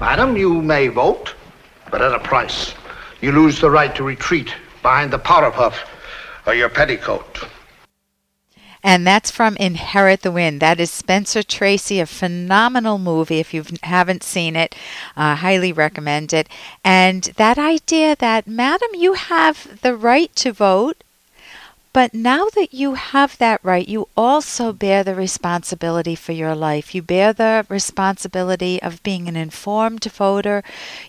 Madam, you may vote, but at a price. You lose the right to retreat behind the powder puff or your petticoat. And that's from Inherit the Wind. That is Spencer Tracy, a phenomenal movie. If you haven't seen it, uh, highly recommend it. And that idea that, Madam, you have the right to vote but now that you have that right, you also bear the responsibility for your life. You bear the responsibility of being an informed voter.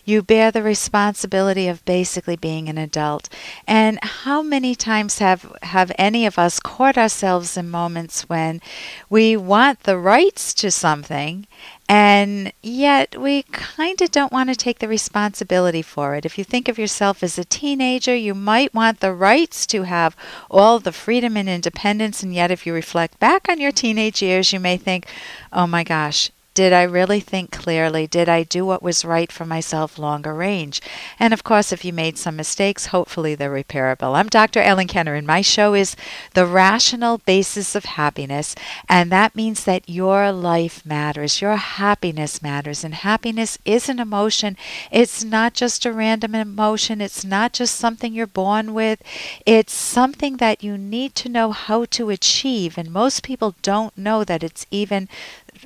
You bear the responsibility of basically being an adult. And how many times have, have any of us caught ourselves in moments when we want the rights to something and yet, we kind of don't want to take the responsibility for it. If you think of yourself as a teenager, you might want the rights to have all the freedom and independence. And yet, if you reflect back on your teenage years, you may think, oh my gosh, did I really think clearly? Did I do what was right for myself longer range? And of course, if you made some mistakes, hopefully they're repairable. I'm Dr. Ellen Kenner, and my show is The Rational Basis of Happiness. And that means that your life matters, your happiness matters. And happiness is an emotion. It's not just a random emotion, it's not just something you're born with, it's something that you need to know how to achieve. And most people don't know that it's even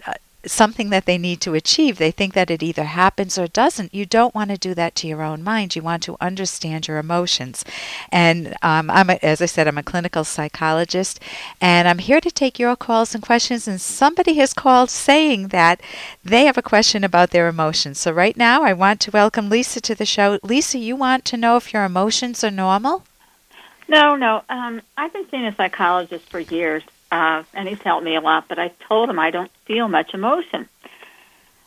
uh, something that they need to achieve. They think that it either happens or doesn't. You don't want to do that to your own mind. You want to understand your emotions. And um, I'm, a, as I said, I'm a clinical psychologist, and I'm here to take your calls and questions. And somebody has called saying that they have a question about their emotions. So right now, I want to welcome Lisa to the show. Lisa, you want to know if your emotions are normal? No, no. Um, I've been seeing a psychologist for years, uh, and he's helped me a lot. But I told him I don't feel much emotion.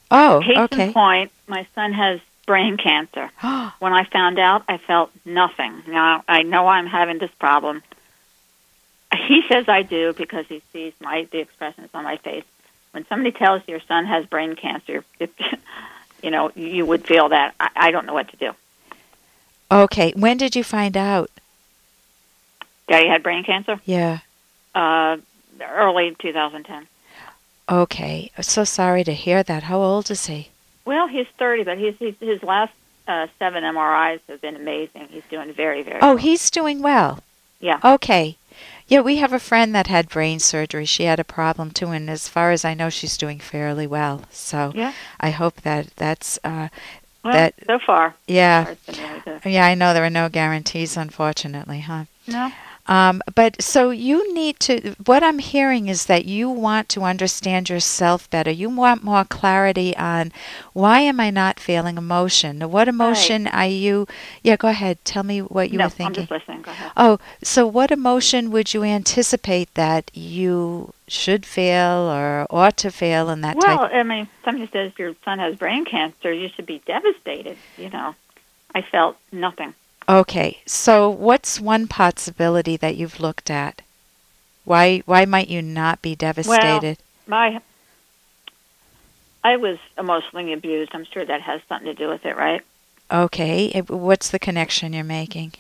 Oh, Case okay. in point, my son has brain cancer. when I found out, I felt nothing. Now I know I'm having this problem. He says I do because he sees my the expressions on my face. When somebody tells you your son has brain cancer, it, you know you would feel that. I, I don't know what to do. Okay. When did you find out? Daddy had brain cancer. Yeah. Uh, early 2010. Okay. So sorry to hear that. How old is he? Well, he's 30, but he's, he's his last uh, seven MRIs have been amazing. He's doing very, very. Oh, well. he's doing well. Yeah. Okay. Yeah, we have a friend that had brain surgery. She had a problem too, and as far as I know, she's doing fairly well. So Yeah. I hope that that's uh, Well, that- so far, yeah, it's been really yeah. I know there are no guarantees, unfortunately, huh? No. Um, but so you need to. What I'm hearing is that you want to understand yourself better. You want more clarity on why am I not feeling emotion? What emotion are you? Yeah, go ahead. Tell me what you no, were thinking. I'm just listening. Go ahead. Oh, so what emotion would you anticipate that you should feel or ought to feel in that well, type? Well, I mean, somebody says your son has brain cancer, you should be devastated. You know, I felt nothing. Okay, so what's one possibility that you've looked at? Why why might you not be devastated? Well, My, I was emotionally abused. I'm sure that has something to do with it, right? okay, what's the connection you're making?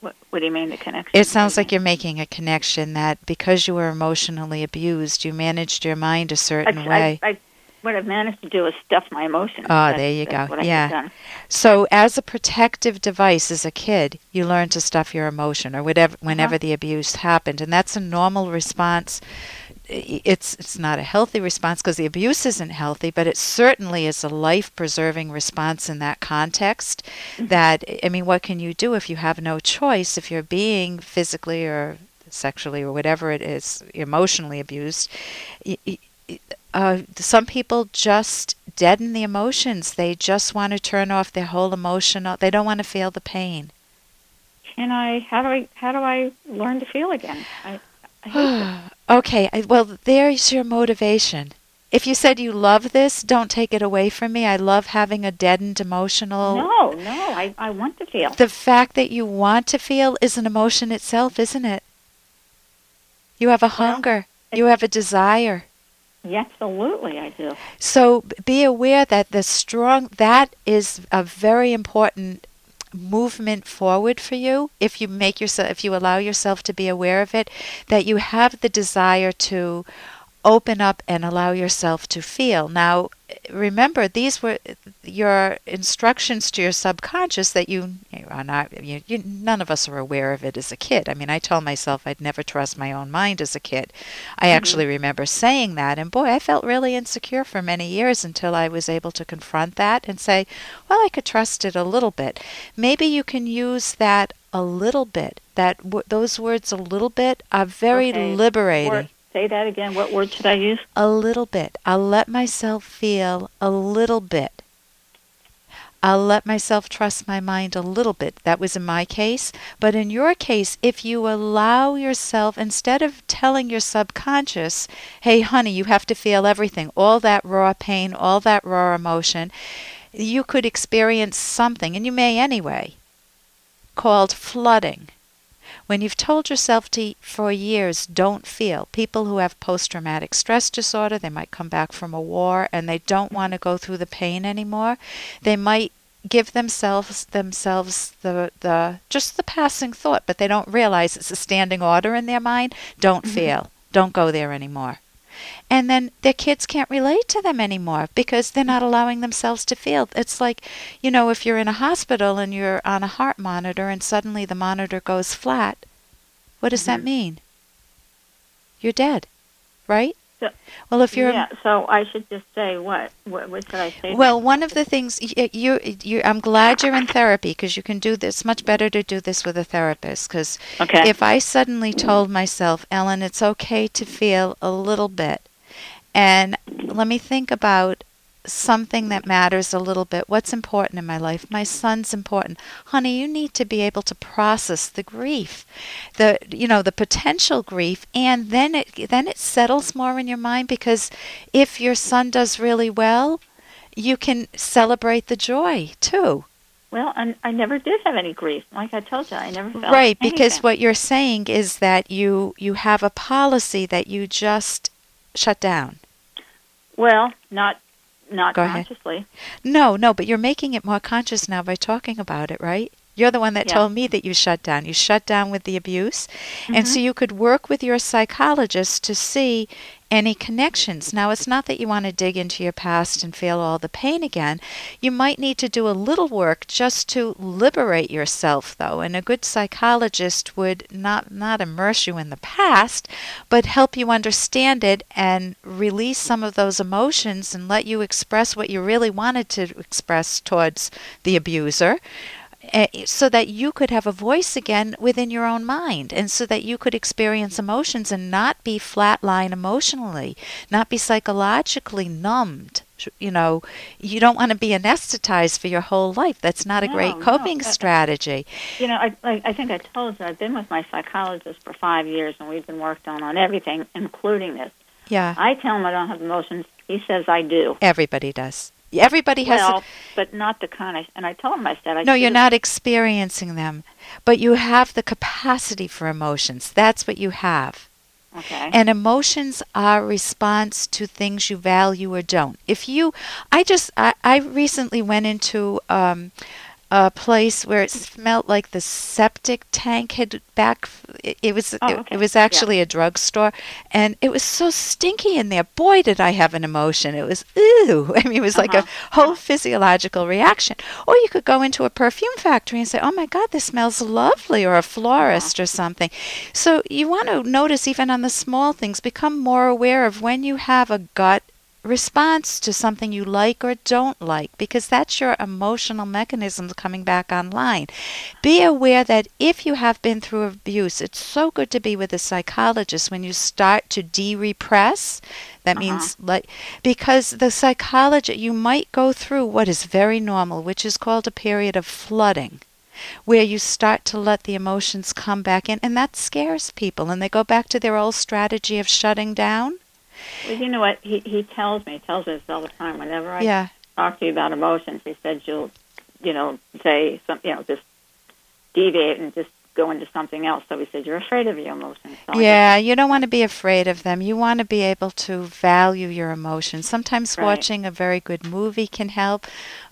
What, what do you mean the connection? It sounds like you're making a connection that because you were emotionally abused, you managed your mind a certain I, way. I, I, what I've managed to do is stuff my emotions. Oh, That's- there you go. Yeah. So, as a protective device as a kid, you learn to stuff your emotion or whatever uh-huh. whenever the abuse happened, and that's a normal response. It's it's not a healthy response because the abuse isn't healthy, but it certainly is a life-preserving response in that context. Mm-hmm. That I mean, what can you do if you have no choice? If you're being physically or sexually or whatever it is, emotionally abused, y- y- uh, some people just deaden the emotions. They just want to turn off their whole emotional. They don't want to feel the pain. Can I? How do I? How do I learn to feel again? I, I okay, I, well, there's your motivation. If you said you love this, don't take it away from me. I love having a deadened emotional. No, no. I, I want to feel. The fact that you want to feel is an emotion itself, isn't it? You have a hunger. You have a desire. Yeah, absolutely, I do. So be aware that the strong that is a very important movement forward for you if you make yourself if you allow yourself to be aware of it that you have the desire to open up and allow yourself to feel. Now, remember, these were your instructions to your subconscious that you, you are not, you, you, none of us are aware of it as a kid. I mean, I told myself I'd never trust my own mind as a kid. I mm-hmm. actually remember saying that, and boy, I felt really insecure for many years until I was able to confront that and say, well, I could trust it a little bit. Maybe you can use that a little bit. That w- those words a little bit are very okay. liberating. Say that again. What word should I use? A little bit. I'll let myself feel a little bit. I'll let myself trust my mind a little bit. That was in my case. But in your case, if you allow yourself, instead of telling your subconscious, hey, honey, you have to feel everything, all that raw pain, all that raw emotion, you could experience something, and you may anyway, called flooding when you've told yourself to, for years, don't feel, people who have post traumatic stress disorder, they might come back from a war and they don't want to go through the pain anymore. They might give themselves themselves the the just the passing thought, but they don't realize it's a standing order in their mind. Don't mm-hmm. feel. Don't go there anymore and then their kids can't relate to them anymore because they're not allowing themselves to feel. It's like, you know, if you're in a hospital and you're on a heart monitor and suddenly the monitor goes flat, what does mm-hmm. that mean? You're dead, right? So, well, if you're yeah, so I should just say what? What, what should I say? Well, one of the things you, you, I'm glad you're in therapy because you can do this. Much better to do this with a therapist because okay. if I suddenly told myself, Ellen, it's okay to feel a little bit, and let me think about something that matters a little bit. What's important in my life? My son's important. Honey, you need to be able to process the grief. The you know, the potential grief and then it then it settles more in your mind because if your son does really well, you can celebrate the joy too. Well, I, I never did have any grief. Like I told you, I never felt Right, anything. because what you're saying is that you you have a policy that you just shut down. Well, not not Go consciously. Ahead. No, no, but you're making it more conscious now by talking about it, right? You're the one that yeah. told me that you shut down. You shut down with the abuse. Mm-hmm. And so you could work with your psychologist to see any connections. Now, it's not that you want to dig into your past and feel all the pain again. You might need to do a little work just to liberate yourself, though. And a good psychologist would not, not immerse you in the past, but help you understand it and release some of those emotions and let you express what you really wanted to express towards the abuser so that you could have a voice again within your own mind and so that you could experience emotions and not be flatline emotionally, not be psychologically numbed. You know, you don't want to be anesthetized for your whole life. That's not a no, great coping no. strategy. You know, I, I, think I told you I've been with my psychologist for five years, and we've been working on on everything, including this. Yeah. I tell him I don't have emotions. He says I do. Everybody does. Everybody has. Well, but not the kind. And I told him I said I. No, you're not experiencing them, but you have the capacity for emotions. That's what you have. Okay. And emotions are response to things you value or don't. If you, I just, I, I recently went into um, a place where it smelled like the septic tank had back. It, it was oh, it, it, was actually yeah. a drugstore, and it was so stinky in there. Boy, did I have an emotion! It was ooh. I mean, it was uh-huh. like a whole physiological reaction. Or you could go into a perfume factory and say, "Oh my God, this smells lovely," or a florist uh-huh. or something. So you want to notice even on the small things. Become more aware of when you have a gut response to something you like or don't like because that's your emotional mechanisms coming back online. Be aware that if you have been through abuse, it's so good to be with a psychologist when you start to de-repress. That uh-huh. means like because the psychologist you might go through what is very normal, which is called a period of flooding where you start to let the emotions come back in and that scares people and they go back to their old strategy of shutting down well, you know what? He he tells me, he tells us all the time. Whenever I yeah. talk to you about emotions, he said you'll, you know, say some, you know, just deviate and just go into something else. So he said, "You're afraid of your emotions." So yeah, you don't want to be afraid of them. You want to be able to value your emotions. Sometimes Right. watching a very good movie can help.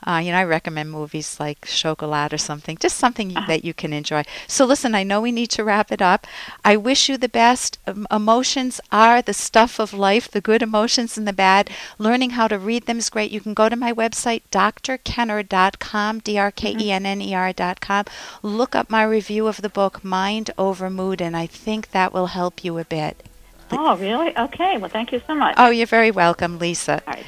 Uh, you know, I recommend movies like Chocolat or something, just something Uh-huh. that you can enjoy. So, listen, I know we need to wrap it up. I wish you the best. Um, emotions are the stuff of life, the good emotions and the bad. Learning how to read them is great. You can go to my website, drkenner.com, D R K E N N E R.com. Look up my review of the book, Mind Over Mood, and I think that will help you a bit. Oh, really? Okay. Well, thank you so much. Oh, you're very welcome, Lisa. All right.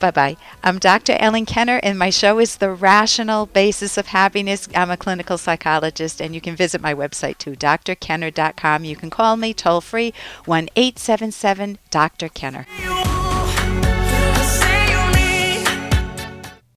Bye. Bye. I'm Dr. Ellen Kenner, and my show is The Rational Basis of Happiness. I'm a clinical psychologist, and you can visit my website too, drkenner.com. You can call me toll free, 1 877 Dr. Kenner.